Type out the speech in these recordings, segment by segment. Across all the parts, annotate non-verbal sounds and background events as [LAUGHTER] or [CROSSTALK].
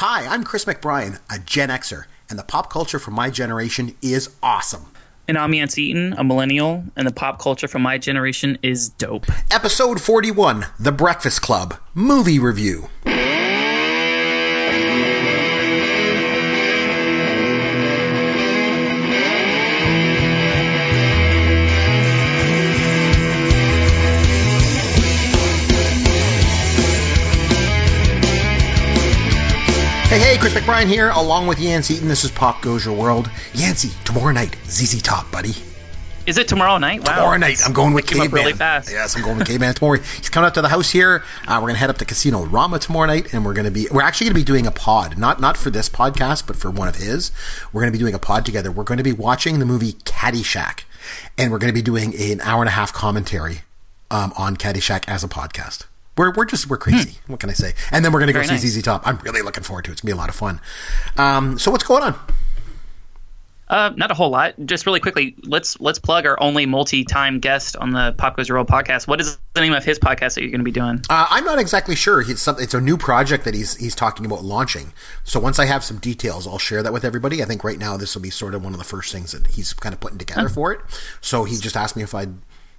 Hi, I'm Chris McBrien, a Gen Xer, and the pop culture from my generation is awesome. And I'm Yancey Eaton, a millennial, and the pop culture from my generation is dope. Episode 41 The Breakfast Club Movie Review. Chris McBrien here, along with Yancey and This is Pop Goes Your World. Yancey, tomorrow night, ZZ Top, buddy. Is it tomorrow night? Wow. Tomorrow night, I'm going with Caveman. really fast. Yes, I'm going with Caveman tomorrow. He's coming up to the house here. Uh, we're going to head up to Casino Rama tomorrow night, and we're going to be we're actually going to be doing a pod, not not for this podcast, but for one of his. We're going to be doing a pod together. We're going to be watching the movie Caddyshack, and we're going to be doing an hour and a half commentary um, on Caddyshack as a podcast. We're, we're just we're crazy. What can I say? And then we're going to go Hmm. Very see nice. ZZ Top. I'm really looking forward to it. It's going to be a lot of fun. Um, so what's going on? Uh, not a whole lot. Just really quickly, let's let's plug our only multi-time guest on the Pop Goes Your World podcast. What is the name of his podcast that you're going to be doing? Uh, I'm not exactly sure. It's, some, it's a new project that he's he's talking about launching. So once I have some details, I'll share that with everybody. I think right now this will be sort of one of the first things that he's kind of putting together for it. So he just asked me if I'd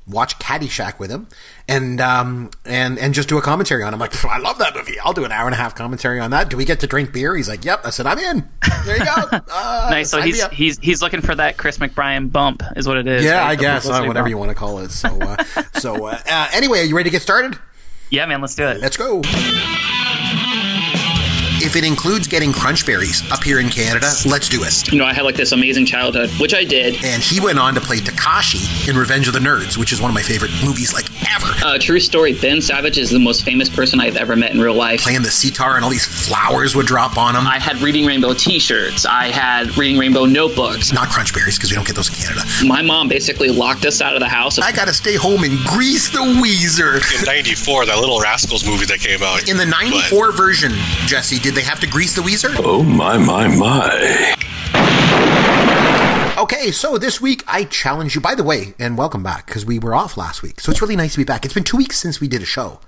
watch Caddyshack with him and um and and just do a commentary on. it. I'm like, I love that movie. I'll do an hour and a half commentary on that. Do we get to drink beer? He's like, Yep. I said, I'm in. There you go. [LAUGHS] Uh, nice. So he's he's he's looking for that Chris McBrien bump, is what it is. yeah, right? I The guess uh, whatever bump. you want to call it. So, uh, so uh, uh, anyway, are you ready to get started? Yeah, man. Let's do it. Let's go. If it includes getting crunch berries up here in Canada, let's do it. You know, I had like this amazing childhood, which I did. And he went on to play Takashi in Revenge of the Nerds, which is one of my favorite movies like ever. Uh, true story. Ben Savage is the most famous person I've ever met in real life. Playing the sitar and all these flowers would drop on him. I had Reading Rainbow T-shirts. I had Reading Rainbow notebooks. Not crunch berries because we don't get those in Canada. My mom basically locked us out of the house. I gotta stay home and grease the Weezer. in '94, that Little Rascals movie that came out. In the 94 version, Jesse, did they have to grease the Weezer? Oh my my my. Okay, so this week I challenge you. By the way, and welcome back because we were off last week, so it's really nice to be back. It's been two weeks since we did a show,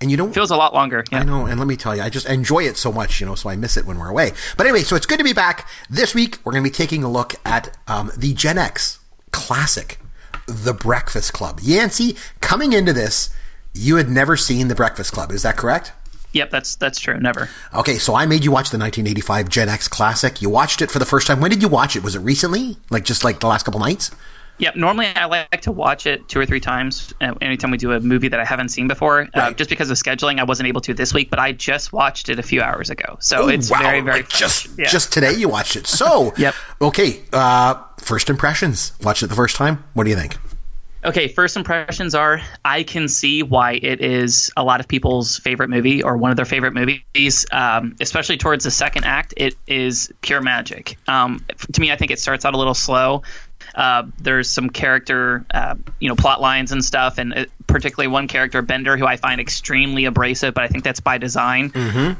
and you don't Feels a lot longer. Yeah. I know, and let me tell you, I just enjoy it so much, you know, so I miss it when we're away. But anyway, so it's good to be back. This week, we're going to be taking a look at um, the Gen X classic, The Breakfast Club. Yancey, coming into this, you had never seen The Breakfast Club. Is that correct? Yep, that's that's true. Never. Okay, so I made you watch the 1985 Gen X classic. You watched it for the first time. When did you watch it? Was it recently? Like just like the last couple nights? Yep. Normally, I like to watch it two or three times uh, anytime we do a movie that I haven't seen before. Uh, just because of scheduling, I wasn't able to this week. But I just watched it a few hours ago, so Oh, it's wow, very very like just. Yeah. just today you watched it. So [LAUGHS] Yep. Okay, uh, first impressions. Watched it the first time. What do you think? Okay, first impressions are I can see why it is a lot of people's favorite movie or one of their favorite movies, um, especially towards the second act. It is pure magic. Um, to me, I think it starts out a little slow. Uh, there's some character, uh, you know, plot lines and stuff, and uh, particularly one character, Bender, who I find extremely abrasive, but I think that's by design.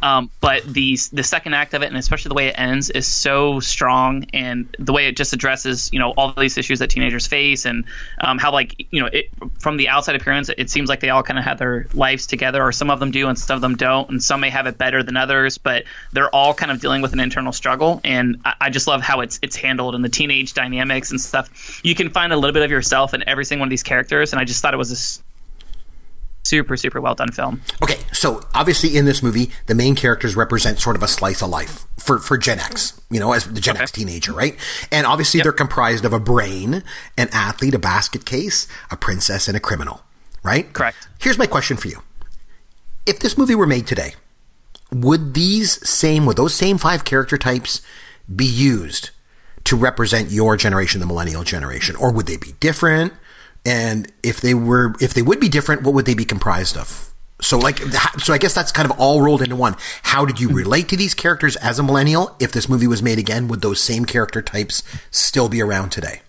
Um, but the the second act of it, and especially the way it ends, is so strong, and the way it just addresses, you know, all these issues that teenagers face, and um, how like you know, it, from the outside appearance, it seems like they all kind of have their lives together, or some of them do, and some of them don't, and some may have it better than others, but they're all kind of dealing with an internal struggle, and I, I just love how it's it's handled and the teenage dynamics and stuff. You can find a little bit of yourself in every single one of these characters, and I just thought it was a super super well done film. Okay, so obviously in this movie, the main characters represent sort of a slice of life for, for Gen X, you know, as the Gen X teenager, right? And obviously they're comprised of a brain, an athlete, a basket case, a princess, and a criminal, right? Correct. Here's my question for you. If this movie were made today, would these same, would those same five character types be used to represent your generation, the millennial generation, or would they be different? And if they were, if they would be different, what would they be comprised of? So, like, so I guess that's kind of all rolled into one. How did you relate to these characters as a millennial? If this movie was made again, would those same character types still be around today?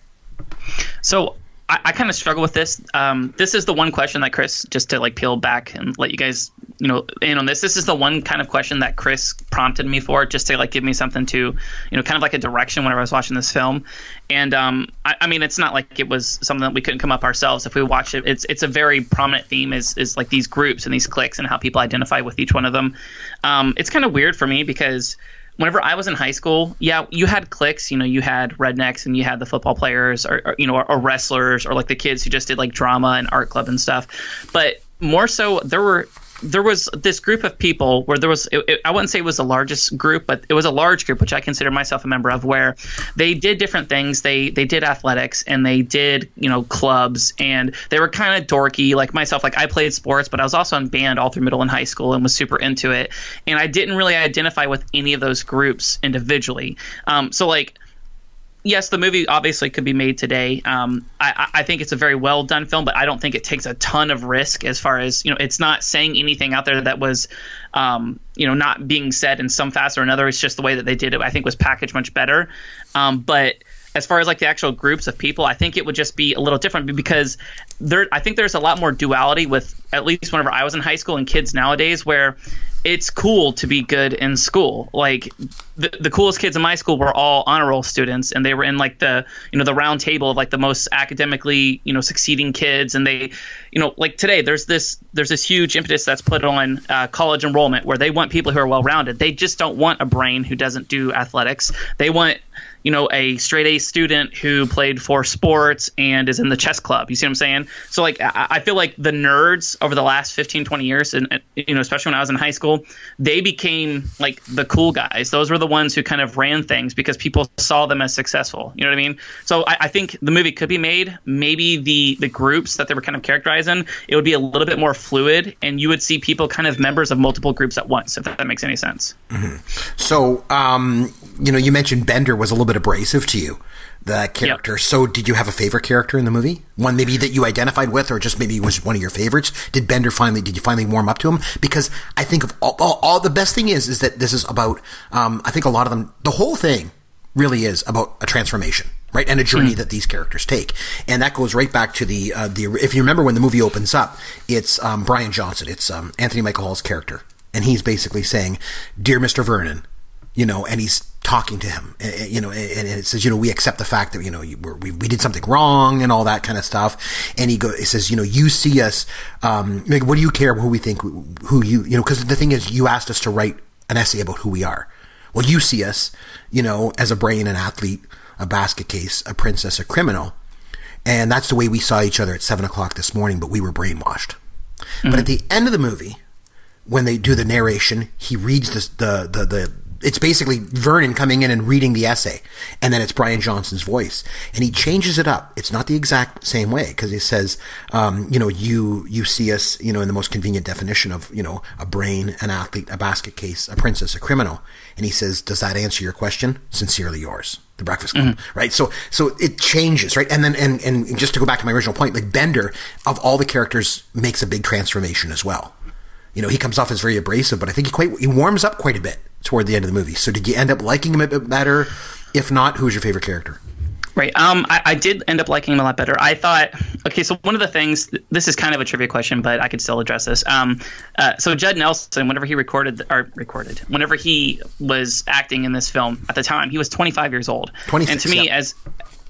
So I, I kind of struggle with this. Um, this is the one question that Chris, just to like peel back and let you guys, you know, in on this. This is the one kind of question that Chris prompted me for, just to like give me something to, you know, kind of like a direction whenever I was watching this film. And um, I, I mean, it's not like it was something that we couldn't come up ourselves if we watched it. It's it's a very prominent theme is is like these groups and these cliques and how people identify with each one of them. Um, it's kind of weird for me because whenever I was in high school, yeah, you had cliques. You know, you had rednecks and you had the football players, or, or you know, or, or, wrestlers, or like the kids who just did like drama and art club and stuff. But more so, there were there was this group of people where there was it, it, I wouldn't say it was the largest group, but it was a large group, which I consider myself a member of, where they did different things. They they did athletics and they did you know clubs and they were kind of dorky. Like myself, like I played sports, but I was also in band all through middle and high school and was super into it. And I didn't really identify with any of those groups individually. Um, so like yes, the movie obviously could be made today. Um, I, I, think it's a very well done film, but I don't think it takes a ton of risk as far as you know. It's not saying anything out there that was, um, you know, not being said in some facet or another. It's just the way that they did it. I think was packaged much better. Um, but as far as like the actual groups of people, I think it would just be a little different because there. I think there's a lot more duality with at least whenever I was in high school and kids nowadays, where it's cool to be good in school. Like the, the coolest kids in my school were all honor roll students, and they were in like the you know the round table of like the most academically you know succeeding kids, and they you know like today there's this there's this huge impetus that's put on uh, college enrollment where they want people who are well rounded. They just don't want a brain who doesn't do athletics. They want you know, a straight A student who played for sports and is in the chess club. You see what I'm saying? So, like, I, I feel like the nerds over the last 15, 20 years, and, you know, especially when I was in high school, they became like the cool guys. Those were the ones who kind of ran things because people saw them as successful. You know what I mean? So, I, I think the movie could be made. Maybe the the groups that they were kind of characterizing, it would be a little bit more fluid, and you would see people kind of members of multiple groups at once, if that makes any sense. Mm-hmm. So, um, you know, you mentioned Bender was a little bit abrasive to you, that character. Yep. So, did you have a favorite character in the movie? One maybe that you identified with, or just maybe was one of your favorites? Did Bender finally? Did you finally warm up to him? Because I think of all, all, all the best thing is is that this is about. Um, I think a lot of them. The whole thing really is about a transformation right? And a journey mm. that these characters take, and that goes right back to the uh, the. If you remember when the movie opens up, it's um, Brian Johnson, it's um, Anthony Michael Hall's character, and he's basically saying, "Dear Mister Vernon," you know, and he's talking to him, eh, eh, you know, and it says, you know, we accept the fact that, you know, we, we did something wrong and all that kind of stuff. And he goes, he says, you know, you see us, um, like, what do you care who we think, who you, you know, cause the thing is, you asked us to write an essay about who we are. Well, you see us, you know, as a brain, an athlete, a basket case, a princess, a criminal. And that's the way we saw each other at seven o'clock this morning, but we were brainwashed. Mm-hmm. But at the end of the movie, when they do the narration, he reads the, the, the it's basically Vernon coming in and reading the essay, and then it's Brian Johnson's voice, and he changes it up. It's not the exact same way because he says, um, you know, you you see us, you know, in the most convenient definition of you know a brain, an athlete, a basket case, a princess, a criminal, and he says, does that answer your question? Sincerely yours. The Breakfast Club, mm-hmm. right? So, so it changes, right? And then, and, and just to go back to my original point, like Bender, of all the characters, makes a big transformation as well. You know, he comes off as very abrasive, but I think he quite, he warms up quite a bit toward the end of the movie. So did you end up liking him a bit better? If not, who's your favorite character? Right. Um, I, I, did end up liking him a lot better. I thought, okay, so one of the things, this is kind of a trivia question, but I could still address this. Um, uh, so Judd Nelson, whenever he recorded, or recorded, whenever he was acting in this film at the time, he was 25 years old. 26, and to me, yeah. as,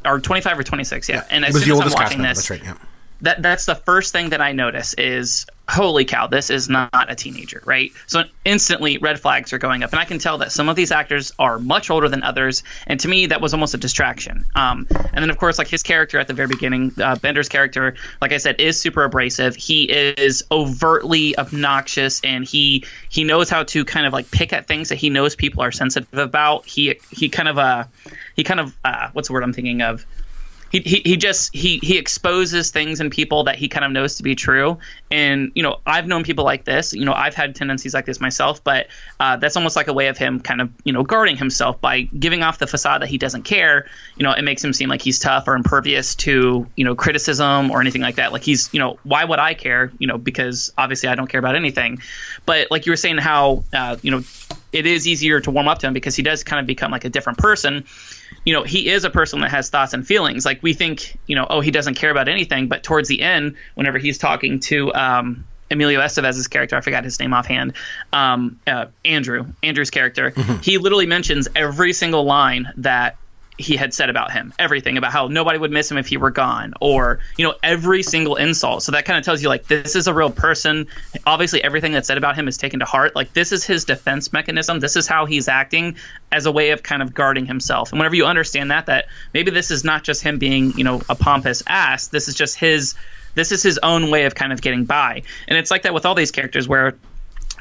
or 25 or 26, yeah. yeah. And as soon as I'm watching this, right, yeah that that's the first thing that I notice is holy cow, this is not a teenager, right? So instantly red flags are going up, and I can tell that some of these actors are much older than others, and to me that was almost a distraction. Um, and then of course, like his character at the very beginning, uh, Bender's character, like I said, is super abrasive. He is overtly obnoxious, and he he knows how to kind of like pick at things that he knows people are sensitive about. He he kind of uh he kind of uh, what's the word I'm thinking of he, he, just he he exposes things in people that he kind of knows to be true. And you know i've known people like this. You know i've had tendencies like this myself but uh, that's almost like a way of him kind of you know guarding himself by giving off the facade that he doesn't care. You know it makes him seem like he's tough or impervious to you know criticism or anything like that. Like he's you know why would i care? You know because obviously i don't care about anything. But like you were saying how uh, you know it is easier to warm up to him because he does kind of become like a different person. You know, he is a person that has thoughts and feelings. Like we think, you know, oh, he doesn't care about anything, but towards the end, whenever he's talking to um, Emilio Estevez's character, I forgot his name offhand, um, uh, Andrew, Andrew's character, he literally mentions every single line that he had said about him. Everything about how nobody would miss him if he were gone or you know every single insult. So that kind of tells you like this is a real person. Obviously everything that's said about him is taken to heart. Like this is his defense mechanism. This is how he's acting as a way of kind of guarding himself. And whenever you understand that that maybe this is not just him being you know a pompous ass. This is just his this is his own way of kind of getting by. And it's like that with all these characters where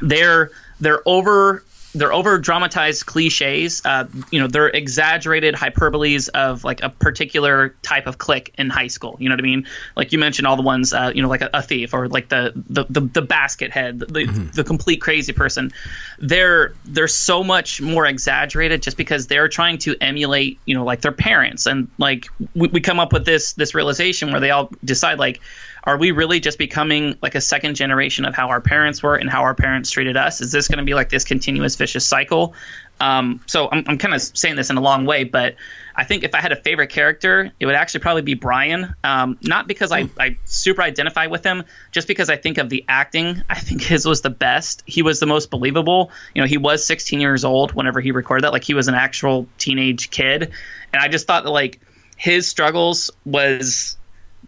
they're they're over they're over dramatized cliches. Uh, you know, they're exaggerated hyperboles of like a particular type of clique in high school. You know what I mean? Like you mentioned all the ones, uh, you know, like a, a, thief or like the the the, the basket head, the, mm-hmm. the complete crazy person. They're they're so much more exaggerated just because they're trying to emulate, you know, like their parents. And like we, we come up with this this realization where they all decide like are we really just becoming like a second generation of how our parents were and how our parents treated us? Is this going to be like this continuous vicious cycle? Um, so I'm, I'm kind of saying this in a long way, but I think if I had a favorite character, it would actually probably be Brian. Um, not because I, I super identify with him, just because I think of the acting. I think his was the best. He was the most believable. You know, he was 16 years old whenever he recorded that. Like he was an actual teenage kid, and I just thought that like his struggles was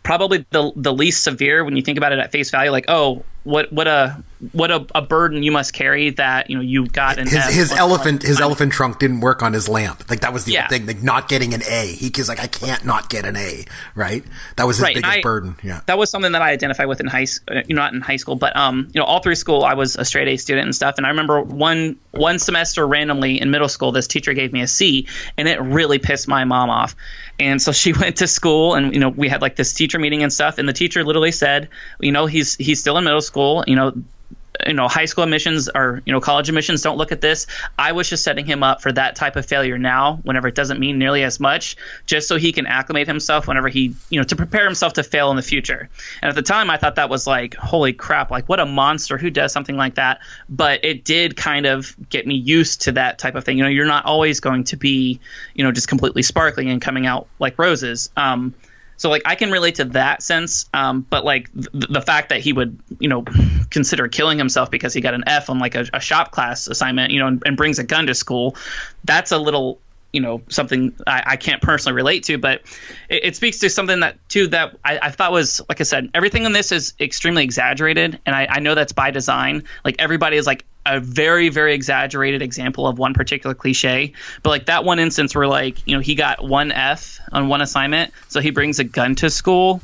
probably the the least severe when you think about it at face value. Like, oh, what what a what a, a burden you must carry that you know you got in his, his elephant his elephant trunk didn't work on his lamp. Like that was the Yeah. thing. Like not getting an A. He was like, I can't not get an A. Right. That was his Right, biggest I- burden. Yeah. that was something that I identified with in high school, you know, not in high school, but um, you know, all through school I was a straight A student and stuff. And I remember one one semester randomly in middle school, this teacher gave me a C, and it really pissed my mom off. And so she [LAUGHS] went to school, and you know, we had like this teacher meeting and stuff. And the teacher literally said, you know, he's he's still in middle school, you know. You know, high school admissions or you know, college admissions. Don't look at this. I was just setting him up for that type of failure now, whenever it doesn't mean nearly as much, just so he can acclimate himself whenever he, you know, to prepare himself to fail in the future. And at the time, I thought that was like, holy crap, like what a monster who does something like that. But it did kind of get me used to that type of thing. You know, you're not always going to be, you know, just completely sparkling and coming out like roses. Um, so like I can relate to that sense, um, but like th- the fact that he would, you know, consider killing himself because he got an F on like a, a shop class assignment, you know, and, and brings a gun to school, that's a little, you know, something I, I can't personally relate to, but it, it speaks to something that too that I, I thought was like I said, everything in this is extremely exaggerated, and I, I know that's by design. Like everybody is like a very very exaggerated example of one particular cliche but like that one instance where like you know he got one f on one assignment so he brings a gun to school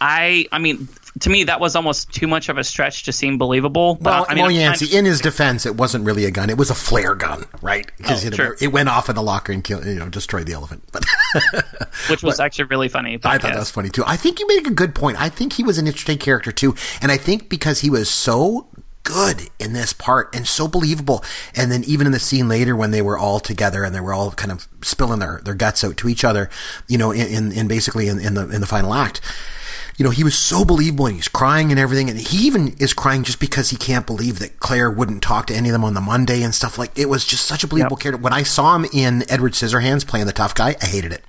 i i mean to me that was almost too much of a stretch to seem believable but Well, i mean well, Yancey, in his defense, it wasn't really a gun; it was a flare gun, right? Because Oh, it, sure. it went off in the locker and killed, you know, destroyed the elephant. But [LAUGHS] which was actually really funny but I thought that was funny too. I think you made a good point. I think he was an interesting character too, and I think because he was so good in this part and so believable, and then even in the scene later when they were all together and they were all kind of spilling their, their guts out to each other, you know, in, in, in basically in, in the in the final act. You know, he was so believable and he's crying and everything. And he even is crying just because he can't believe that Claire wouldn't talk to any of them on the Monday and stuff like it was just such a believable Yep. character. When I saw him in Edward Scissorhands playing the tough guy, I hated it.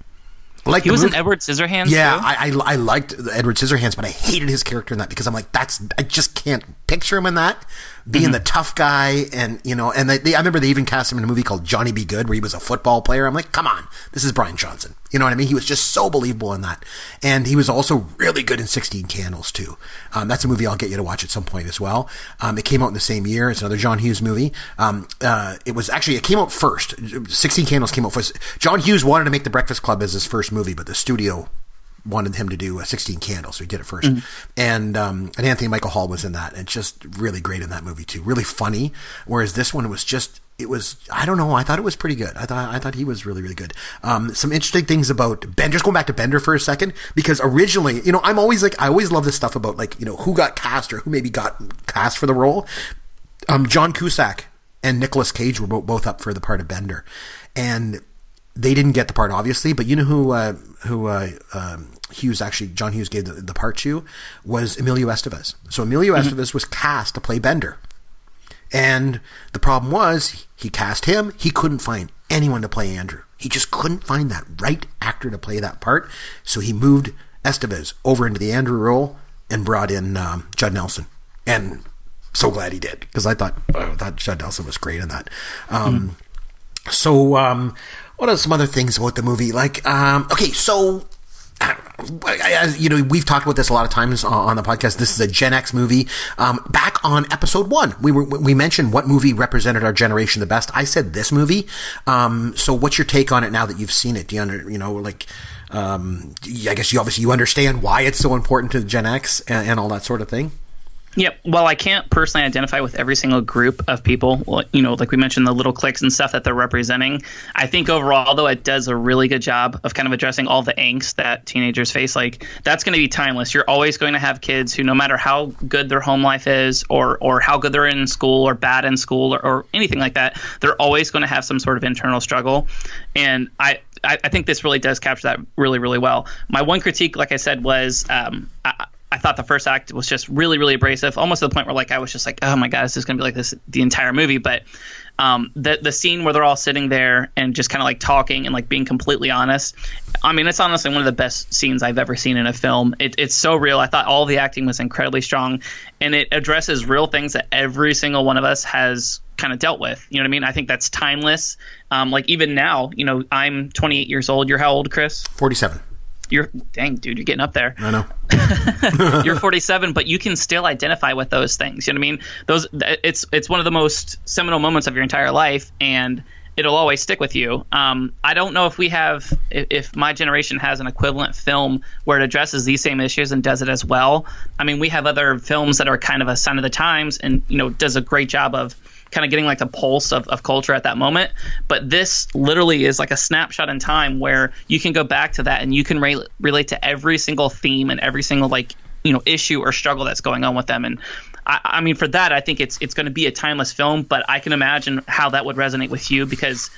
Like he was movie- in edward scissorhands yeah? I, I I liked Edward Scissorhands, but I hated his character in that because I'm like, that's I just can't picture him in that being Mm-hmm. the tough guy, and you know, and they, they, I remember they even cast him in a movie called Johnny Be Good, where he was a football player. I'm like, come on, this is Brian Johnson. You know what I mean? He was just so believable in that, and he was also really good in Sixteen Candles too. Um, that's a movie I'll get you to watch at some point as well. Um, it came out in the same year. It's another John Hughes movie. Um, uh, it was actually it came out first. Sixteen Candles came out first. John Hughes wanted to make The Breakfast Club as his first movie, but the studio wanted him to do uh, 16 Candles, so he did it 1st And um, and Anthony Michael Hall was in that, and just really great in that movie too. Really funny. Whereas this one was just it was I don't know. I thought it was pretty good. I thought I thought he was really really good. Um, some interesting things about Bender. Just going back to Bender for a second, because originally, you know, I'm always like I always love this stuff about like you know who got cast or who maybe got cast for the role. Um, John Cusack and Nicolas Cage were both up for the part of Bender, and they didn't get the part obviously. But you know who uh, who uh, um, Hughes actually John Hughes gave the, the part to was Emilio Estevez. So Emilio Estevez was cast to play Bender. And the problem was he cast him. He couldn't find anyone to play Andrew. He just couldn't find that right actor to play that part. So he moved Estevez over into the Andrew role and brought in um, Judd Nelson. And so glad he did because I thought I thought Judd Nelson was great in that. Um, mm. So um, what are some other things about the movie? Like um, okay, so as you know, we've talked about this a lot of times on the podcast. This is a Gen X movie. Um, back on episode one, we were we mentioned what movie represented our generation the best. I said this movie. Um, so, what's your take on it now that you've seen it? Do you under, you know like? Um, I guess you obviously you understand why it's so important to Gen X and, and all that sort of thing. Yep. Well, I can't personally identify with every single group of people. You know, like we mentioned, the little cliques and stuff that they're representing. I think overall, though, it does a really good job of kind of addressing all the angst that teenagers face. Like that's going to be timeless. You're always going to have kids who, no matter how good their home life is, or or how good they're in school, or bad in school, or, or anything like that, they're always going to have some sort of internal struggle. And I, I, think this really does capture that really, really well. My one critique, like I said, was um, I thought the first act was just really, really abrasive, almost to the point where like I was just like, oh my god, this is gonna be like this the entire movie. But um, the the scene where they're all sitting there and just kind of like talking and like being completely honest. I mean, it's honestly one of the best scenes I've ever seen in a film. It, it's so real. I thought all the acting was incredibly strong, and it addresses real things that every single one of us has kind of dealt with. You know what I mean? I think that's timeless. Um, like even now, you know, I'm 28 years old. You're how old, Chris? 47 you're dang dude you're getting up there. I know. [LAUGHS] [LAUGHS] You're 47 but you can still identify with those things. You know what i mean? Those it's it's one of the most seminal moments of your entire life and it'll always stick with you. Um, i don't know if we have if, if, my generation has an equivalent film where it addresses these same issues and does it as well. I mean we have other films that are kind of a sign of the times and you know does a great job of kind of getting like the pulse of, of culture at that moment. But this literally is like a snapshot in time where you can go back to that and you can re- relate to every single theme and every single like you know issue or struggle that's going on with them. And I, I mean, for that, I think it's it's going to be a timeless film. But I can imagine how that would resonate with you because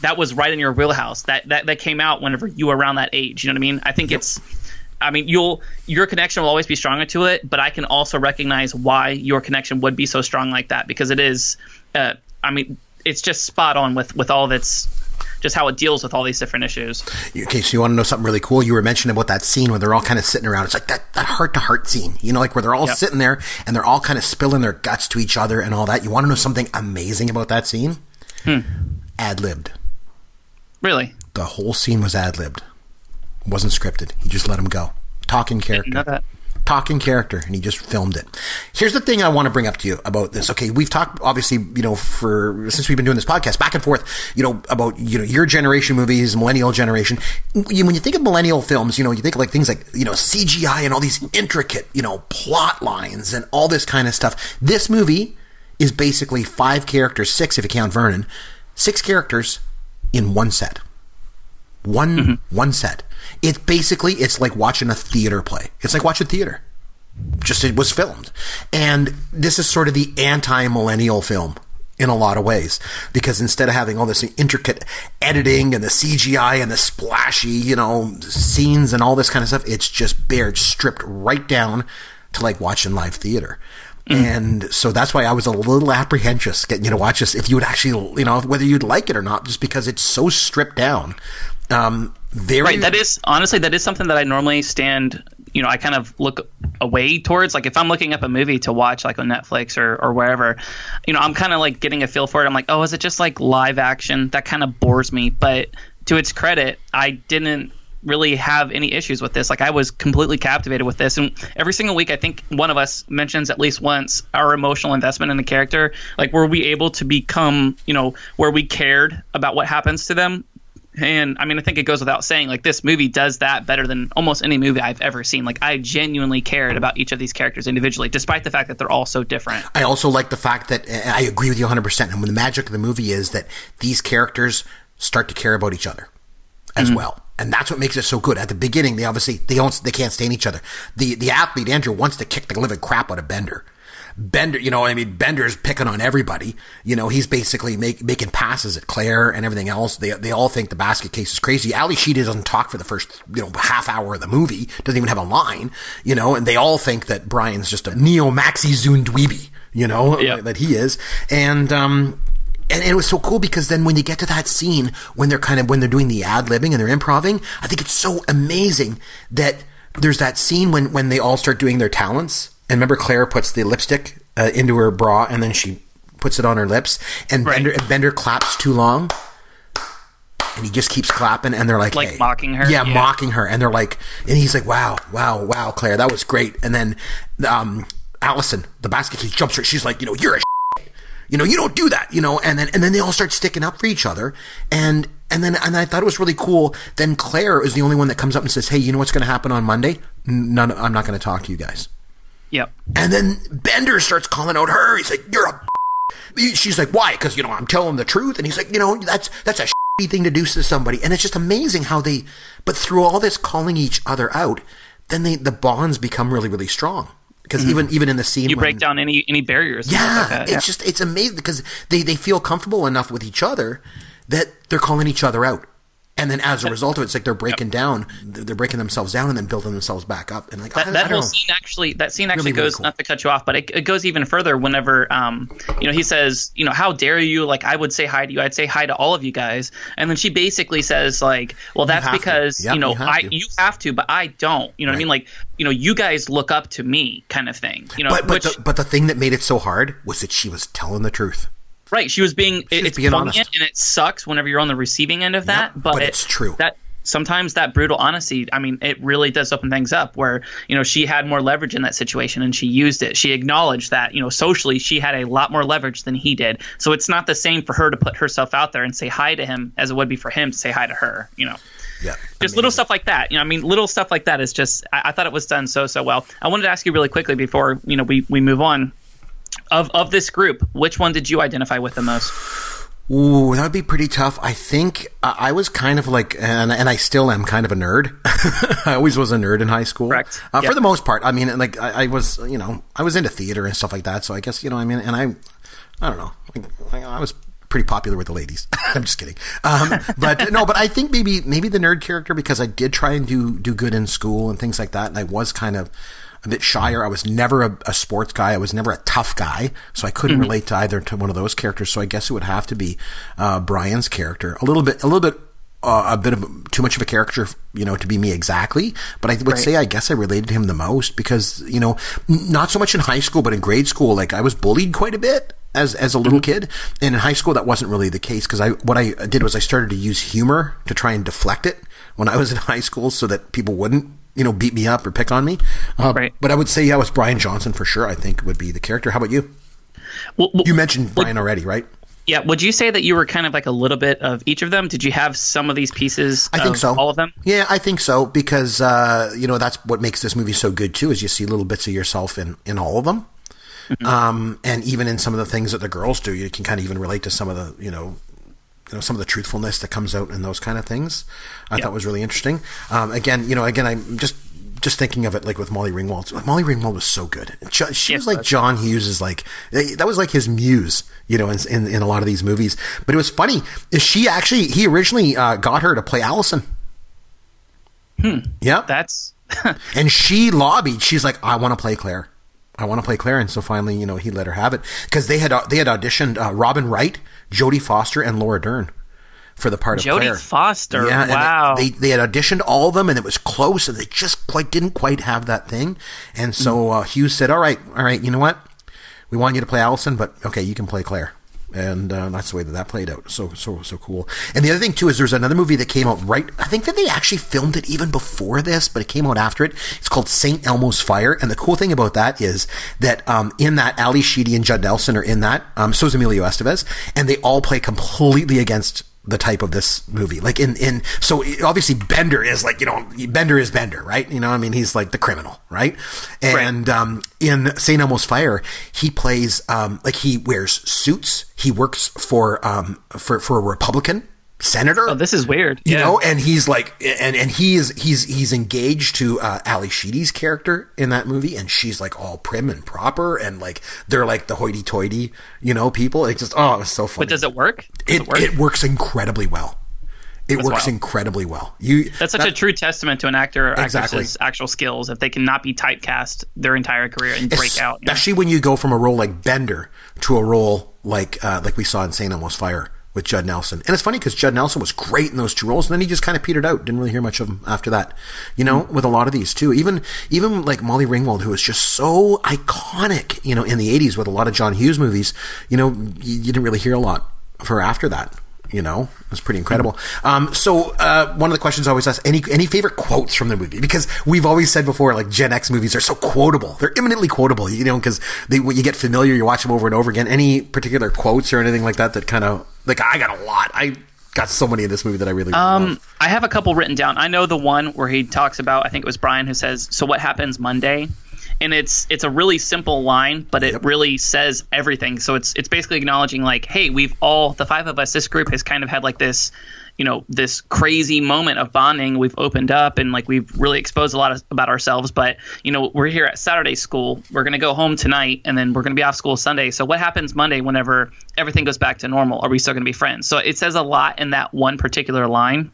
that was right in your wheelhouse. That that that came out whenever you were around that age. You know what I mean? I think yep. it's I mean, you'll your connection will always be stronger to it, but I can also recognize why your connection would be so strong like that because it is. Uh, I mean, it's just spot on with with all of its just how it deals with all these different issues. Okay, so you want to know something really cool? You were mentioning about that scene where they're all kind of sitting around. It's like that that heart to heart scene, you know, like where they're all yep. sitting there and they're all kind of spilling their guts to each other and all that. You want to know something amazing about that scene? Hmm. Ad libbed. Really? The whole scene was ad libbed wasn't scripted. He just let him go. Talking character. Talking character, and he just filmed it. Here's the thing I want to bring up to you about this. Okay, we've talked obviously, you know, for since we've been doing this podcast, back and forth, you know, about you know your generation movies, millennial generation. When you think of millennial films, you know, you think like things like you know CGI and all these intricate, you know, plot lines and all this kind of stuff. This movie is basically five characters, six if you count Vernon, six characters in one set. One mm-hmm. one set. It's basically it's like watching a theater play. It's like watching theater. Just it was filmed. And this is sort of the anti-millennial film in a lot of ways because instead of having all this intricate editing and the CGI and the splashy, you know, scenes and all this kind of stuff, it's just bare stripped right down to like watching live theater. Mm. And so that's why I was a little apprehensive getting you to watch this if you would actually, you know, whether you'd like it or not, just because it's so stripped down um, very right. That is honestly that is something that I normally stand. You know, I kind of look away towards. Like if I'm looking up a movie to watch, like on Netflix or or wherever, you know, I'm kind of like getting a feel for it. I'm like, oh, is it just like live action? That kind of bores me. But to its credit, I didn't really have any issues with this. Like I was completely captivated with this, and every single week, I think one of us mentions at least once our emotional investment in the character. Like, were we able to become, you know, where we cared about what happens to them and I mean, I think it goes without saying, like this movie does that better than almost any movie I've ever seen. Like I genuinely cared about each of these characters individually, despite the fact that they're all so different. I also like the fact that I agree with you 100. percent And the magic of the movie is that these characters start to care about each other as mm-hmm. well. And that's what makes it so good. At the beginning, they obviously they don't they can't stand each other. The the athlete Andrew wants to kick the living crap out of Bender. Bender, you know, I mean, Bender's picking on everybody. You know, he's basically make, making passes at Claire and everything else. They, they all think the basket case is crazy. Ally Sheedy doesn't talk for the first, you know, half hour of the movie, doesn't even have a line, you know, and they all think that Brian's just a neo maxi zoom dweebie you know, Yeah. that he is. And, um, and it was so cool because then when you get to that scene, when they're kind of, when they're doing the ad libbing and they're improving, I think it's so amazing that there's that scene when, when they all start doing their talents. And remember Claire puts the lipstick uh, into her bra and then she puts it on her lips and Right. Bender, and Bender claps too long. And he just keeps clapping, and they're like, Like hey. mocking her? Yeah, Yeah. mocking her, and they're like, and he's like, "Wow, wow, wow, Claire, that was great." And then, um, Allison, the basket case, jumps her. She's like, "You know, you're a you know, you don't do that, you know, and then and then they all start sticking up for each other, and and then and I thought it was really cool. Then Claire is the only one that comes up and says, "Hey, you know what's going to happen on Monday? None, I'm not going to talk to you guys." Yep. And then Bender starts calling out her. He's like, "You're a." She's like, "Why?" Because you know I'm telling the truth. And he's like, "You know that's that's a shitty thing to do to somebody." And it's just amazing how they, but through all this calling each other out, then they the bonds become really really strong. Because even even in the scene, Mm-hmm. You when- break down any any barriers. yeah, like it's just it's amazing because they they feel comfortable enough with each other that they're calling each other out, and then as a result of it, it's like they're breaking down, they're breaking themselves down, and then building themselves back up, and like that, I that don't whole know. scene actually that scene actually Really, really goes cool. not to cut you off but it, it goes even further whenever um you know he says you know how dare you like i would say hi to you i'd say hi to all of you guys and then she basically says like well that's to. because Yep, you know you have i to. you have to but i don't you know what i mean like you know you guys look up to me kind of thing you know But but which the, but the thing that made it so hard was that she was telling the truth. Right she was being was it's being honest. and it sucks whenever you're on the receiving end of that Yep, but, but it- it's true. that sometimes that brutal honesty i mean it really does open things up where you know she had more leverage in that situation and she used it she acknowledged that you know socially she had a lot more leverage than he did so it's not the same for her to put herself out there and say hi to him as it would be for him to say hi to her you know Yeah, just little stuff like that. You know, I mean, little stuff like that is just. I, I thought it was done so so well. I wanted to ask you really quickly before you know we we move on. Of of this group, which one did you identify with the most? Ooh, that would be pretty tough. I think uh, I was kind of like, and, and I still am kind of a nerd. [LAUGHS] I always was a nerd in high school. Correct. Uh, Yep. For the most part. I mean, like, I, I was, you know, I was into theater and stuff like that. So I guess, you know, I mean, and I, I don't know, like, I was pretty popular with the ladies. [LAUGHS] I'm just kidding. Um, [LAUGHS] but no, but I think maybe, maybe the nerd character because I did try and do, do good in school and things like that. And I was kind of, a bit shyer. I was never a, a sports guy. I was never a tough guy, so I couldn't relate to either to one of those characters. So I guess it would have to be uh, Brian's character. A little bit, a little bit, uh, a bit of too much of a character, you know, to be me exactly. But I would say I guess I related to him the most because you know, n- not so much in high school, but in grade school, like I was bullied quite a bit as as a little kid, and in high school that wasn't really the case because I what I did was I started to use humor to try and deflect it when I was in high school so that people wouldn't you know, beat me up or pick on me. Uh, Right. But I would say, yeah, it was Brian Johnson for sure. I think would be the character. How about you? Well, well, You mentioned Brian already, right? yeah. Would you say that you were kind of like a little bit of each of them? Did you have some of these pieces? I think of so. All of them. Yeah, I think so because uh, you know that's what makes this movie so good too. Is you see little bits of yourself in in all of them, Mm-hmm. um, and even in some of the things that the girls do, you can kind of even relate to some of the you know. You know some of the truthfulness that comes out in those kind of things, I Yeah. thought was really interesting. Um, again, you know, again, I'm just just thinking of it like with Molly Ringwald. Like, Molly Ringwald was so good. Jo- She Yes, was like John Hughes is like that was like his muse, you know, in, in, in a lot of these movies. But it was funny. Is she actually he originally uh, got her to play Allison. Hmm. Yep. That's [LAUGHS] and she lobbied. She's like, I want to play Claire. I want to play Claire. And so finally, you know, he let her have it because they had they had auditioned uh, Robin Wright, Jodie Foster, and Laura Dern for the part of Jodie Claire. Foster. Yeah, wow. They, they they had auditioned all of them, and it was close, and they just like didn't quite have that thing. And so uh, Hughes said, "All right, all right, you know what? We want you to play Allison, but okay, you can play Claire." And uh, that's the way that that played out. So so so cool. And the other thing too is there's another movie that came out right. I think that they actually filmed it even before this, but it came out after it. It's called Saint Elmo's Fire. And the cool thing about that is that um, in that Ally Sheedy and Judd Nelson are in that. Um, so is Emilio Estevez, and they all play completely against the type of this movie. Like in, in, so obviously Bender is like, you know, Bender is Bender, right? You know, I mean, he's like the criminal, right? And, um, in St. Elmo's Fire, he plays, um, like he wears suits. He works for, um, for, for a Republican senator. oh, this is weird. You yeah. know, and he's like, and and he is he's he's engaged to uh, Ally Sheedy's character in that movie, and she's like all prim and proper, and like they're like the hoity-toity, you know, people. It's just oh, it's so funny. But does it work? Does It, it work? it works incredibly well. It That's works wild. incredibly well. You That's such that- a true testament to an actor or Exactly. actress's actual skills if they cannot be typecast their entire career and break out. you know? especially when you go from a role like Bender to a role like uh, like we saw in St. Elmo's Fire with Judd Nelson. And it's funny because Judd Nelson was great in those two roles, and then he just kind of petered out. Didn't really hear much of him after that. You know, mm. with a lot of these too. Even even like Molly Ringwald, who was just so iconic. You know, in the '80s with a lot of John Hughes movies. You know, you, you didn't really hear a lot of her after that. You know, it was pretty incredible. Um, so uh, one of the questions I always ask: any any favorite quotes from the movie? Because we've always said before, like Gen X movies are so quotable. They're eminently quotable. You know, because they when you get familiar, you watch them over and over again. Any particular quotes or anything like that that kind of like I got a lot. I got so many in this movie that I really, really Um, love. I have a couple written down. I know the one where he talks about. I think it was Brian who says, "So what happens Monday?" And it's it's a really simple line, but it Yep. really says everything. So it's it's basically acknowledging like, hey, we've all the five of us. This group has kind of had like this, you know, this crazy moment of bonding. We've opened up and like we've really exposed a lot of, about ourselves. But you know, we're here at Saturday school. We're gonna go home tonight, and then we're gonna be off school Sunday. So what happens Monday whenever everything goes back to normal? Are we still gonna be friends? So it says a lot in that one particular line.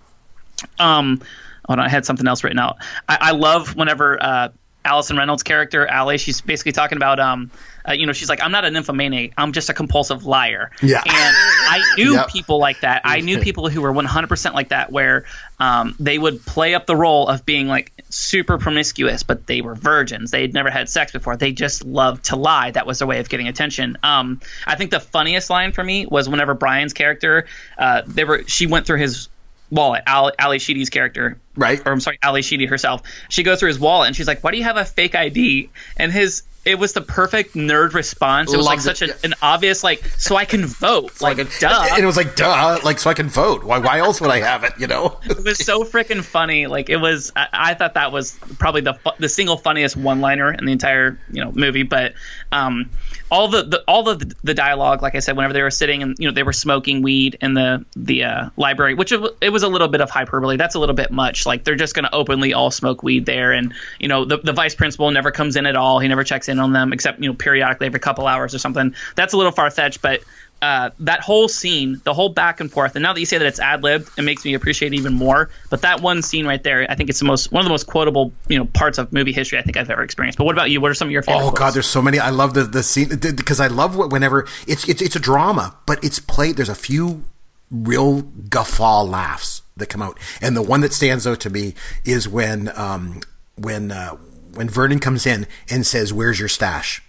Um, hold on, I had something else written out. I, I love whenever uh, Allison Reynolds' character, Allie, she's basically talking about, um, uh, you know, she's like, I'm not an nymphomaniac. I'm just a compulsive liar. Yeah. And I knew Yep. people like that. I knew [LAUGHS] people who were 100% like that, where um, they would play up the role of being like super promiscuous, but they were virgins. They'd never had sex before. They just loved to lie. That was their way of getting attention. Um, I think the funniest line for me was whenever Brian's character, uh, they were, she went through his wallet, Ally, Ally Sheedy's character, Right. Or I'm sorry, Ally Sheedy herself. She goes through his wallet and she's like, "Why do you have a fake ID?" And his it was the perfect nerd response. It was like Loved it, such an, obvious like, so I can vote. like, duh. [LAUGHS] And it was like, duh, like so I can vote. Why? Why else would I have it? You know. it was so freaking funny. Like it was, I, I thought that was probably the the single funniest one liner in the entire you know movie. But um, all the, the all the the dialogue, like I said, whenever they were sitting and you know they were smoking weed in the the uh, library, which it, wa- it was a little bit of hyperbole. That's a little bit much. Like they're just going to openly all smoke weed there, and you know the the vice principal never comes in at all. He never checks in on them except you know periodically every couple hours or something. That's a little far fetched, but uh, that whole scene, the whole back and forth, and now that you say that it's ad libbed, it makes me appreciate it even more. But that one scene right there, I think it's the most one of the most quotable, you know, parts of movie history I think I've ever experienced. But what about you? What are some of your favorite? Oh God, there's so many. I love the the scene because I love what whenever it's it's it's a drama, but it's played. There's a few real guffaw laughs that come out, and the one that stands out to me is when um when uh, when Vernon comes in and says, "Where's your stash?"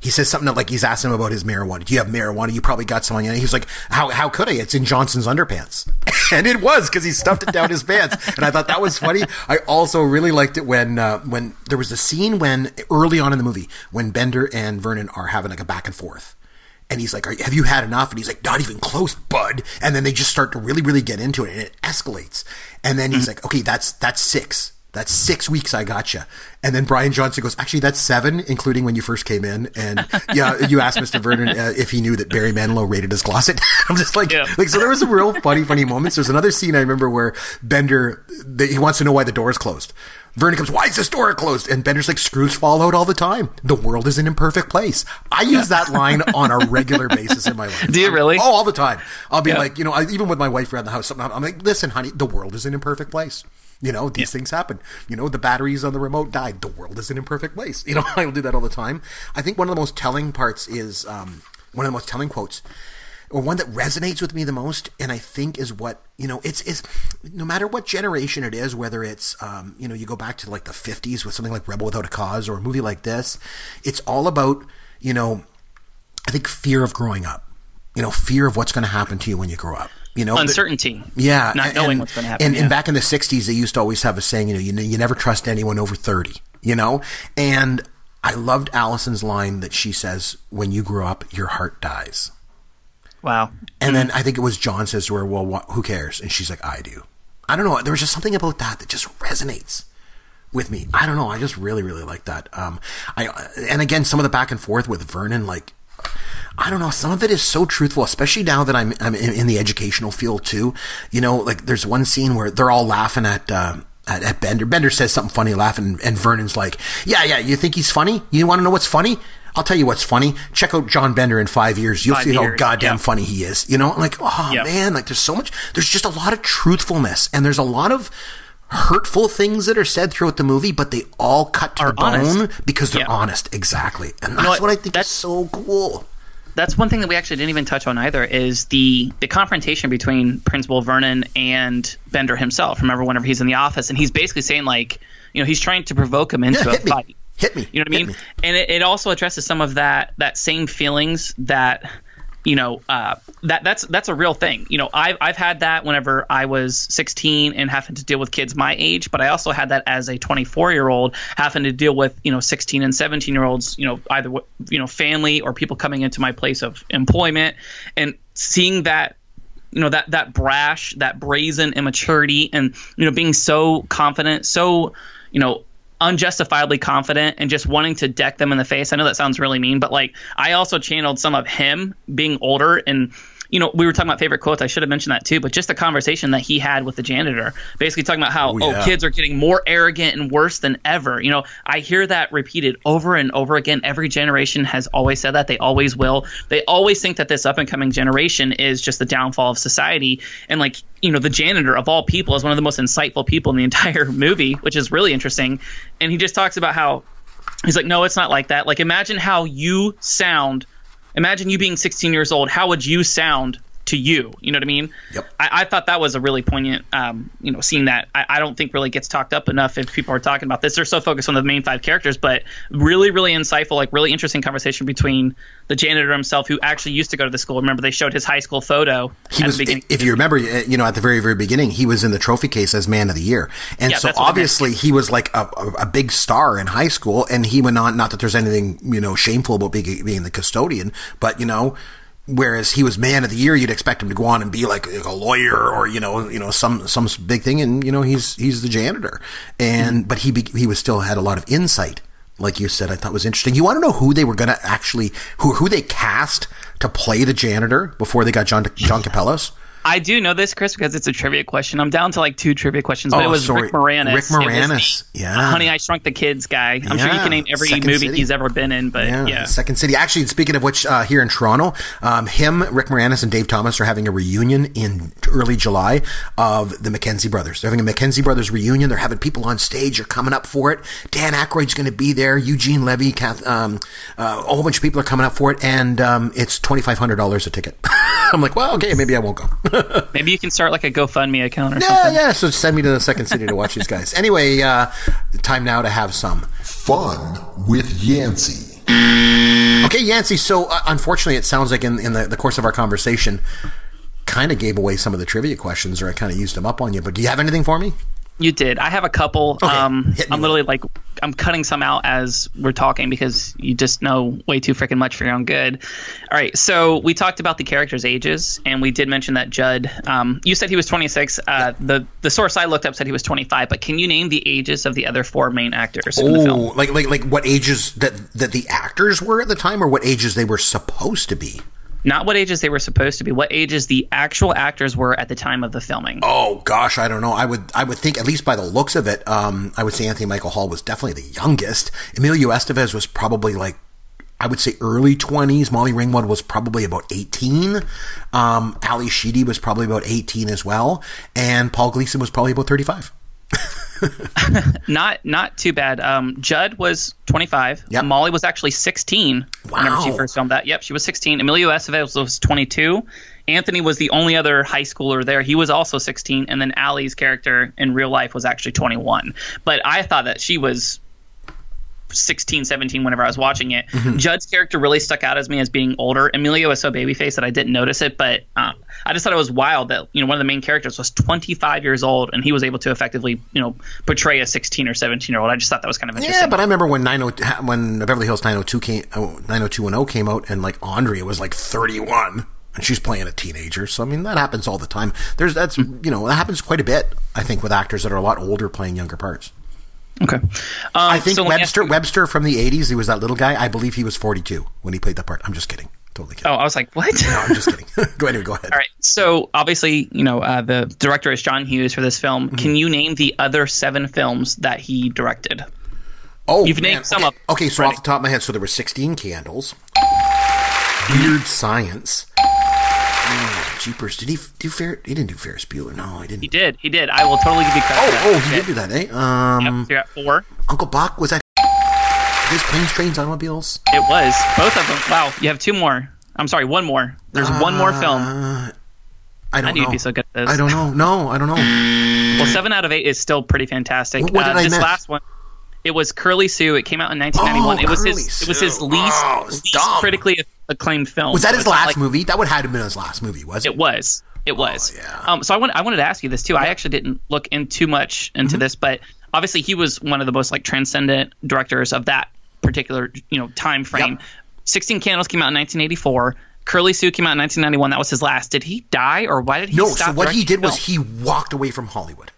He says something like he's asking him about his marijuana. Do you have marijuana? You probably got some on you. And he's like, how, how could I? It's in Johnson's underpants. [LAUGHS] and it was because he stuffed it down his pants. And I thought that was funny. I also really liked it when, uh, when there was a scene when early on in the movie when Bender and Vernon are having like a back and forth. And he's like, Are, have you had enough? And he's like, not even close, bud. And then they just start to really, really get into it and it escalates. And then he's like, okay, that's, that's six. That's six weeks I got you. And then Brian Johnson goes, actually, that's seven, including when you first came in. And [LAUGHS] yeah, you asked Mr. Vernon uh, if he knew that Barry Manilow raided his closet. [LAUGHS] I'm just like, Yeah. like, so there was some real funny, funny moments. There's another scene I remember where Bender, the, he wants to know why the door is closed. Vernon comes, why is this door closed? And Bender's like, screws fall out all the time. The world is an imperfect place. I use that line [LAUGHS] on a regular basis in my life. Do you really? Oh, all the time. I'll be Yeah. like, you know, I, even with my wife around the house, I'm like, listen, honey, the world is an imperfect place. You know, these things happen. You know, the batteries on the remote died. The world is an imperfect place. [LAUGHS] You know, I'll do that all the time. I think one of the most telling parts is um, one of the most telling quotes, or one that resonates with me the most, and I think is what you know. It's it's no matter what generation it is, whether it's um, you know you go back to like the '50s with something like Rebel Without a Cause or a movie like this. It's all about you know I think fear of growing up. You know, fear of what's going to happen to you when you grow up. You know, uncertainty. yeah, not and- knowing what's going to happen. And, yeah. and back in the '60s, they used to always have a saying, you know, you, you never trust anyone over thirty. You know, and I loved Allison's line that she says, "When you grow up, your heart dies." wow. And then I think it was John says to her, "Well, what, who cares?" And she's like, "I do." I don't know. There was just something about that that just resonates with me. I don't know. I just really, really like that. Um, I and again, some of the back and forth with Vernon, like. I don't know. Some of it is so truthful, especially now that I'm I'm in, in the educational field too. You know, like there's one scene where they're all laughing at uh, at, at Bender. Bender says something funny, laughing, and Vernon's like, "Yeah, yeah, you think he's funny? You want to know what's funny? I'll tell you what's funny. Check out John Bender in five years. You'll Five see how goddamn yeah. funny he is. You know, like, oh Yeah. man, like there's so much. There's just a lot of truthfulness, and there's a lot of hurtful things that are said throughout the movie, but they all cut to Are the honest. bone because they're Yeah. honest. Exactly, and that's what? what I think is That's- so cool. That's one thing that we actually didn't even touch on either is the the confrontation between Principal Vernon and Bender himself. Remember whenever he's in the office and he's basically saying like, you know, he's trying to provoke him into Yeah, a me. fight. Hit me. You know what I mean? me. And it, it also addresses some of that that same feelings that you know uh, that that's that's a real thing. You know, I've I've had that whenever I was 16 and having to deal with kids my age, but I also had that as a 24 year old having to deal with you know 16 and 17 year olds. You know, either you know family or people coming into my place of employment and seeing that you know that that brash that brazen immaturity and you know being so confident so you know unjustifiably confident and just wanting to deck them in the face. I know that sounds really mean but like i also channeled some of him being older and you know we were talking about favorite quotes. I should have mentioned that too but just the conversation that he had with the janitor basically talking about how oh, oh, yeah. kids are getting more arrogant and worse than ever. You know i hear that repeated over and over again. Every generation has always said that. They always will. They always think that this up and coming generation is just the downfall of society. And like you know the janitor of all people is one of the most insightful people in the [LAUGHS] entire movie which is really interesting. And he just talks about how he's like no it's not like that. Like imagine how you sound imagine you being 16 years old. How would you sound to you you know what i mean Yep. I, I thought that was a really poignant um, you know seeing that I, I don't think really gets talked up enough if people are talking about this they're so focused on the main five characters but really really insightful like really interesting conversation between the janitor himself who actually used to go to the school remember they showed his high school photo He at was, the beginning if you remember, uh, you know, at the very, very beginning, he was in the trophy case as Man of the Year, and Yeah, so that's I meant. obviously he was like a, a, a big star in high school, and he went on. Not that there's anything you know shameful about being, being the custodian, but you know. Whereas he was man of the year, you'd expect him to go on and be like, like a lawyer or you know, you know, some some big thing, and you know, he's he's the janitor, and mm-hmm. but he be, he was still had a lot of insight, like you said. I thought was interesting. You want to know who they were going to actually who who they cast to play the janitor before they got John John Kapelos? I do know this, Chris, because it's a trivia question. I'm down to like two trivia questions, but Oh, it was sorry. Rick Moranis. Rick Moranis, yeah. Honey, I Shrunk the Kids guy. I'm sure you can name every Second movie City. he's ever been in, but Yeah, yeah. Second City. Actually, speaking of which, uh, here in Toronto, um, him, Rick Moranis, and Dave Thomas are having a reunion in early July of the McKenzie Brothers. They're having a McKenzie Brothers reunion. They're having people on stage. They're coming up for it. Dan Aykroyd's going to be there. Eugene Levy, Kath, um, uh, a whole bunch of people are coming up for it, and um, it's twenty five hundred dollars a ticket. [LAUGHS] [LAUGHS] I'm like, well, okay, maybe I won't go. [LAUGHS] Maybe you can start like a GoFundMe account or yeah, something. yeah. yeah. So send me to the Second City to watch these guys. Anyway, uh, time now to have some Fun with Yancey. Okay, Yancey. So, uh, unfortunately, it sounds like in, in the, the course of our conversation, kind of gave away some of the trivia questions, or I kind of used them up on you. But do you have anything for me? You did. I have a couple. um, I'm literally like I'm cutting some out as we're talking because you just know way too freaking much for your own good. All right, so we talked about the characters' ages, and we did mention that Judd. Um, you said he was 26. Uh, the the source I looked up said he was 25. But can you name the ages of the other four main actors in the Oh, film? like like like what ages that that the actors were at the time, or what ages they were supposed to be? Not what ages they were supposed to be. What ages the actual actors were at the time of the filming. Oh gosh, I don't know. I would I would think at least by the looks of it, um, I would say Anthony Michael Hall was definitely the youngest. Emilio Estevez was probably like I would say early twenties. Molly Ringwald was probably about eighteen. Um, Ally Sheedy was probably about eighteen as well, and Paul Gleason was probably about thirty-five. Not not too bad. Um, Judd was 25. Yep. Molly was actually 16 whenever she first filmed that. Yep, she was 16. Emilio Estevez was 22. Anthony was the only other high schooler there. He was also 16, and then Ally's character in real life was actually 21. But I thought that she was 16, 17 whenever I was watching it. Mm-hmm. Judd's character really stuck out as me as being older. Emilio was so babyface that I didn't notice it, but um, I just thought it was wild that you know one of the main characters was 25 years old and he was able to effectively you know portray a 16 or 17 year old. I just thought that was kind of interesting. Yeah, but I remember when 90, when Beverly Hills 902 came, oh, 90210 came out, and like Andrea was like 31, and she's playing a teenager. So I mean, that happens all the time. There's that's you know that happens quite a bit. I think with actors that are a lot older playing younger parts. Okay. Um, I think so let me ask Webster Webster from the 80s. He was that little guy. I believe he was 42 when he played that part. I'm just kidding. totally kidding. Oh, I was like, what? No, I'm just kidding. [LAUGHS] go ahead. Go ahead. All right. So obviously, you know, uh, the director is John Hughes for this film. Mm-hmm. Can you name the other seven films that he directed? Oh, You've man. named some okay. of- Okay, so off the top of my head, so there were 16 candles. Weird Science. Jeepers. Did he do Fer? He didn't do Ferris Bueller. No, he didn't. He did. He did. I will totally give you credit. Oh, oh, he did do that, eh? Um, Yep. You're at four. Uncle Buck was that? His planes, trains, automobiles. It was both of them. Wow. You have two more. I'm sorry, one more. There's one more film. Uh, I don't I know. you'd be so good at this. I don't know. No, I don't know. Well, seven out of eight is still pretty fantastic. What- what did uh, I this miss? last one, it was Curly Sue. It came out in 1991. Oh, it was Curly his. It was his least, Oh, least critically acclaimed film. Was that his last like- movie? That would have been his last movie, was it? It was. It was. Oh, yeah. Um, so I want, I wanted to ask you this too. I actually didn't look in too much into Mm-hmm. this, but obviously he was one of the most like transcendent directors of that particular you know time frame. Yep. Sixteen Candles came out in 1984. Curly Sue came out in 1991. That was his last. Did he die or why did he No, so what he did was he walked away from Hollywood.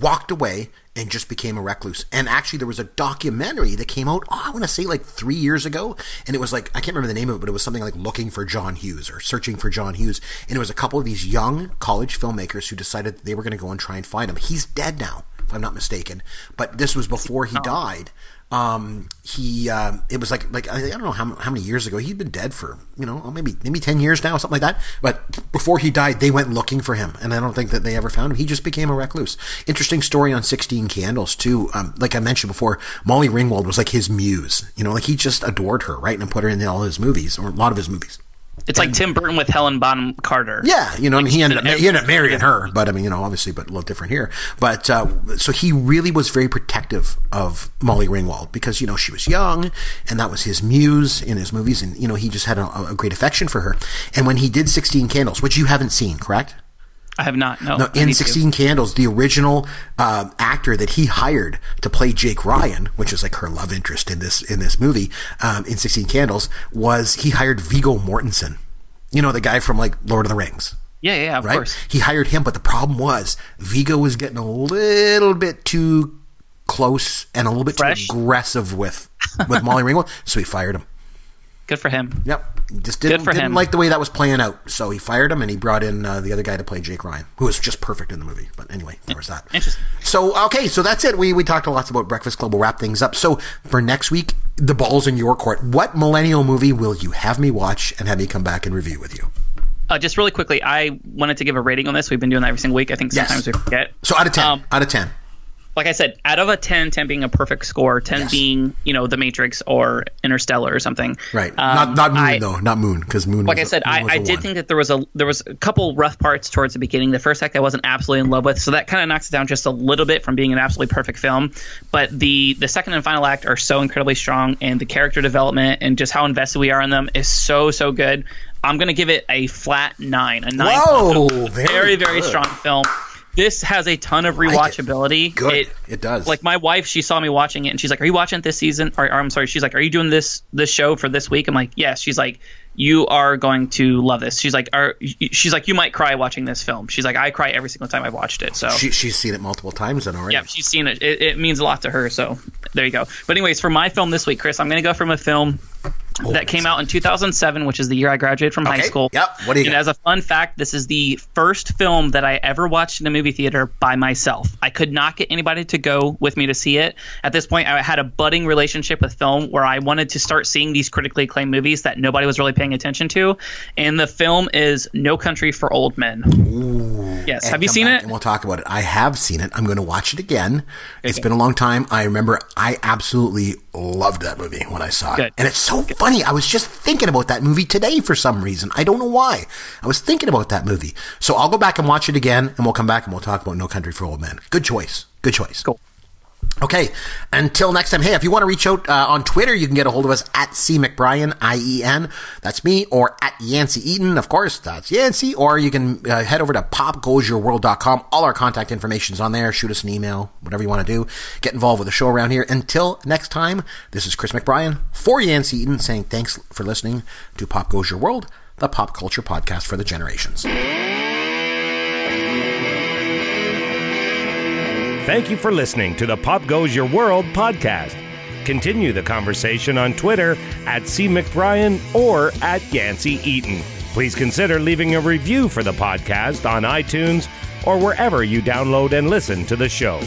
Walked away and just became a recluse. And actually, there was a documentary that came out, oh, I want to say like three years ago. And it was like, I can't remember the name of it, but it was something like Looking for John Hughes or Searching for John Hughes. And it was a couple of these young college filmmakers who decided they were going to go and try and find him. He's dead now, if I'm not mistaken. But this was before he died. Um, he, um, it was like, like, I don't know how, how many years ago. He'd been dead for, you know, maybe, maybe 10 years now, something like that. But before he died, they went looking for him. And I don't think that they ever found him. He just became a recluse. Interesting story on 16 Candles, too. Um, like I mentioned before, Molly Ringwald was like his muse. You know, like he just adored her, right? And put her in all his movies, or a lot of his movies. It's like Tim Burton with Helen Bonham Carter. Yeah, you know, I mean, he ended up he ended up marrying her, but I mean, you know, obviously, but a little different here. But uh, so he really was very protective of Molly Ringwald because you know she was young, and that was his muse in his movies, and you know he just had a, a great affection for her. And when he did Sixteen Candles, which you haven't seen, correct? I have not. No. No, in need to. 16 Candles, the original uh, actor that he hired to play Jake Ryan, which is like her love interest in this in this movie, um, in 16 Candles, was he hired Viggo Mortensen. You know, the guy from like Lord of the Rings Yeah, yeah, yeah, of right? course. He hired him, but the problem was Viggo was getting a little bit too close and a little bit Fresh? too aggressive with with Molly Ringwald, so he fired him. Good for him. Yep, just didn't, for didn't him. like the way that was playing out, so he fired him and he brought in uh, the other guy to play Jake Ryan, who was just perfect in the movie. But anyway, there was that. Interesting. So okay, so that's it. We we talked a lot about Breakfast Club. We'll wrap things up. So for next week, the ball's in your court. What millennial movie will you have me watch and have me come back and review with you? Uh, just really quickly, I wanted to give a rating on this. We've been doing that every single week. I think Yes. sometimes we forget. So out of ten, Um, out of ten. Like I said, out of a 10, 10 being a perfect score, 10 Yes. being, you know, The Matrix or Interstellar or something. Right. Um, not not Moon I- though. Not Moon because Moon. Like I said, a, I, I did one. think that there was a there was a couple rough parts towards the beginning. The first act I wasn't absolutely in love with, so that kind of knocks it down just a little bit from being an absolutely perfect film. But the the second and final act are so incredibly strong, and the character development and just how invested we are in them is so so good. I'm gonna give it a flat nine, a nine. Whoa, very very very strong film. This has a ton of Like it. rewatchability. Good. It does. Like my wife, she saw me watching it, and she's like, "Are you watching it this season?" Or, or I'm sorry, she's like, "Are you doing this this show for this week?" I'm like, "Yes." She's like, "You are going to love this." She's like, "Are she's like, you might cry watching this film." She's like, "I cry every single time I've watched it." So She, she's seen it multiple times then already. yeah, she's seen it. it. It means a lot to her. So there you go. But anyways, for my film this week, Chris, I'm going to go from a film that came out in 2007, which is the year I graduated from high school. Yep. What do you And got? as a fun fact, this is the first film that I ever watched in a movie theater by myself. I could not get anybody to go with me to see it. At this point, I had a budding relationship with film where I wanted to start seeing these critically acclaimed movies that nobody was really paying attention to. And the film is No Country for Old Men. yes. And Have you seen it? And we'll talk about it. I have seen it. I'm going to watch it again. It's been a long time. I remember I absolutely loved that movie when I saw it. Good. And it's so funny. I was just thinking about that movie today for some reason. I don't know why. I was thinking about that movie. So I'll go back and watch it again and we'll come back and we'll talk about No Country for Old Men. Good choice. Good choice. Cool. Okay. Until next time. Hey, if you want to reach out uh, on Twitter, you can get a hold of us at C McBrien, I E N. That's me. Or at Yancey Eaton. Of course, that's Yancey. Or you can uh, head over to popgoesyourworld.com. All our contact information's on there. Shoot us an email, whatever you want to do. Get involved with the show around here. Until next time, this is Chris McBrien for Yancey Eaton saying thanks for listening to Pop Goes Your World, the pop culture podcast for the generations. Thank you for listening to the Pop Goes Your World podcast. continue the conversation on Twitter at C. McBrien or at Yancey Eaton. Please consider leaving a review for the podcast on iTunes or wherever you download and listen to the show.